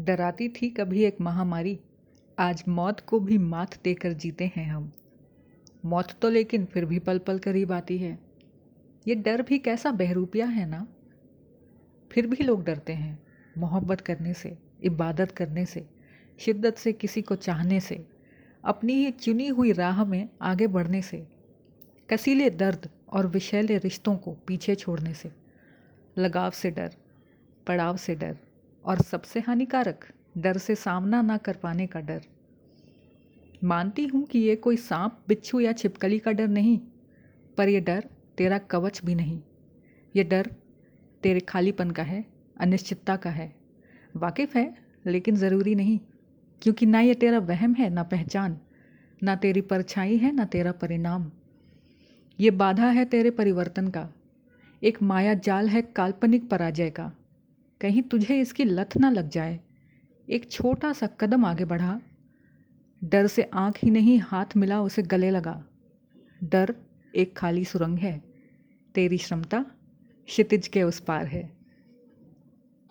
डराती थी कभी एक महामारी। आज मौत को भी मात देकर जीते हैं हम। मौत तो लेकिन फिर भी पल पल करीब आती है। ये डर भी कैसा बहरूपिया है ना? फिर भी लोग डरते हैं, मोहब्बत करने से, इबादत करने से, शिद्दत से किसी को चाहने से, अपनी ही चुनी हुई राह में आगे बढ़ने से, कसीले दर्द और विशैले रिश्तों को पीछे छोड़ने से, लगाव से डर, पड़ाव से डर। और सबसे हानिकारक, डर से सामना ना कर पाने का डर। मानती हूँ कि ये कोई सांप, बिच्छू या छिपकली का डर नहीं, पर यह डर तेरा कवच भी नहीं। ये डर तेरे खालीपन का है, अनिश्चितता का है। वाकिफ़ है, लेकिन ज़रूरी नहीं, क्योंकि ना ये तेरा वहम है, ना पहचान, ना तेरी परछाई है, ना तेरा परिणाम। ये बाधा है तेरे परिवर्तन का, एक माया जाल है काल्पनिक पराजय का। कहीं तुझे इसकी लत ना लग जाए। एक छोटा सा कदम आगे बढ़ा। डर से आँख ही नहीं, हाथ मिला उसे गले लगा। डर एक खाली सुरंग है। तेरी क्षमता क्षितिज के उस पार है।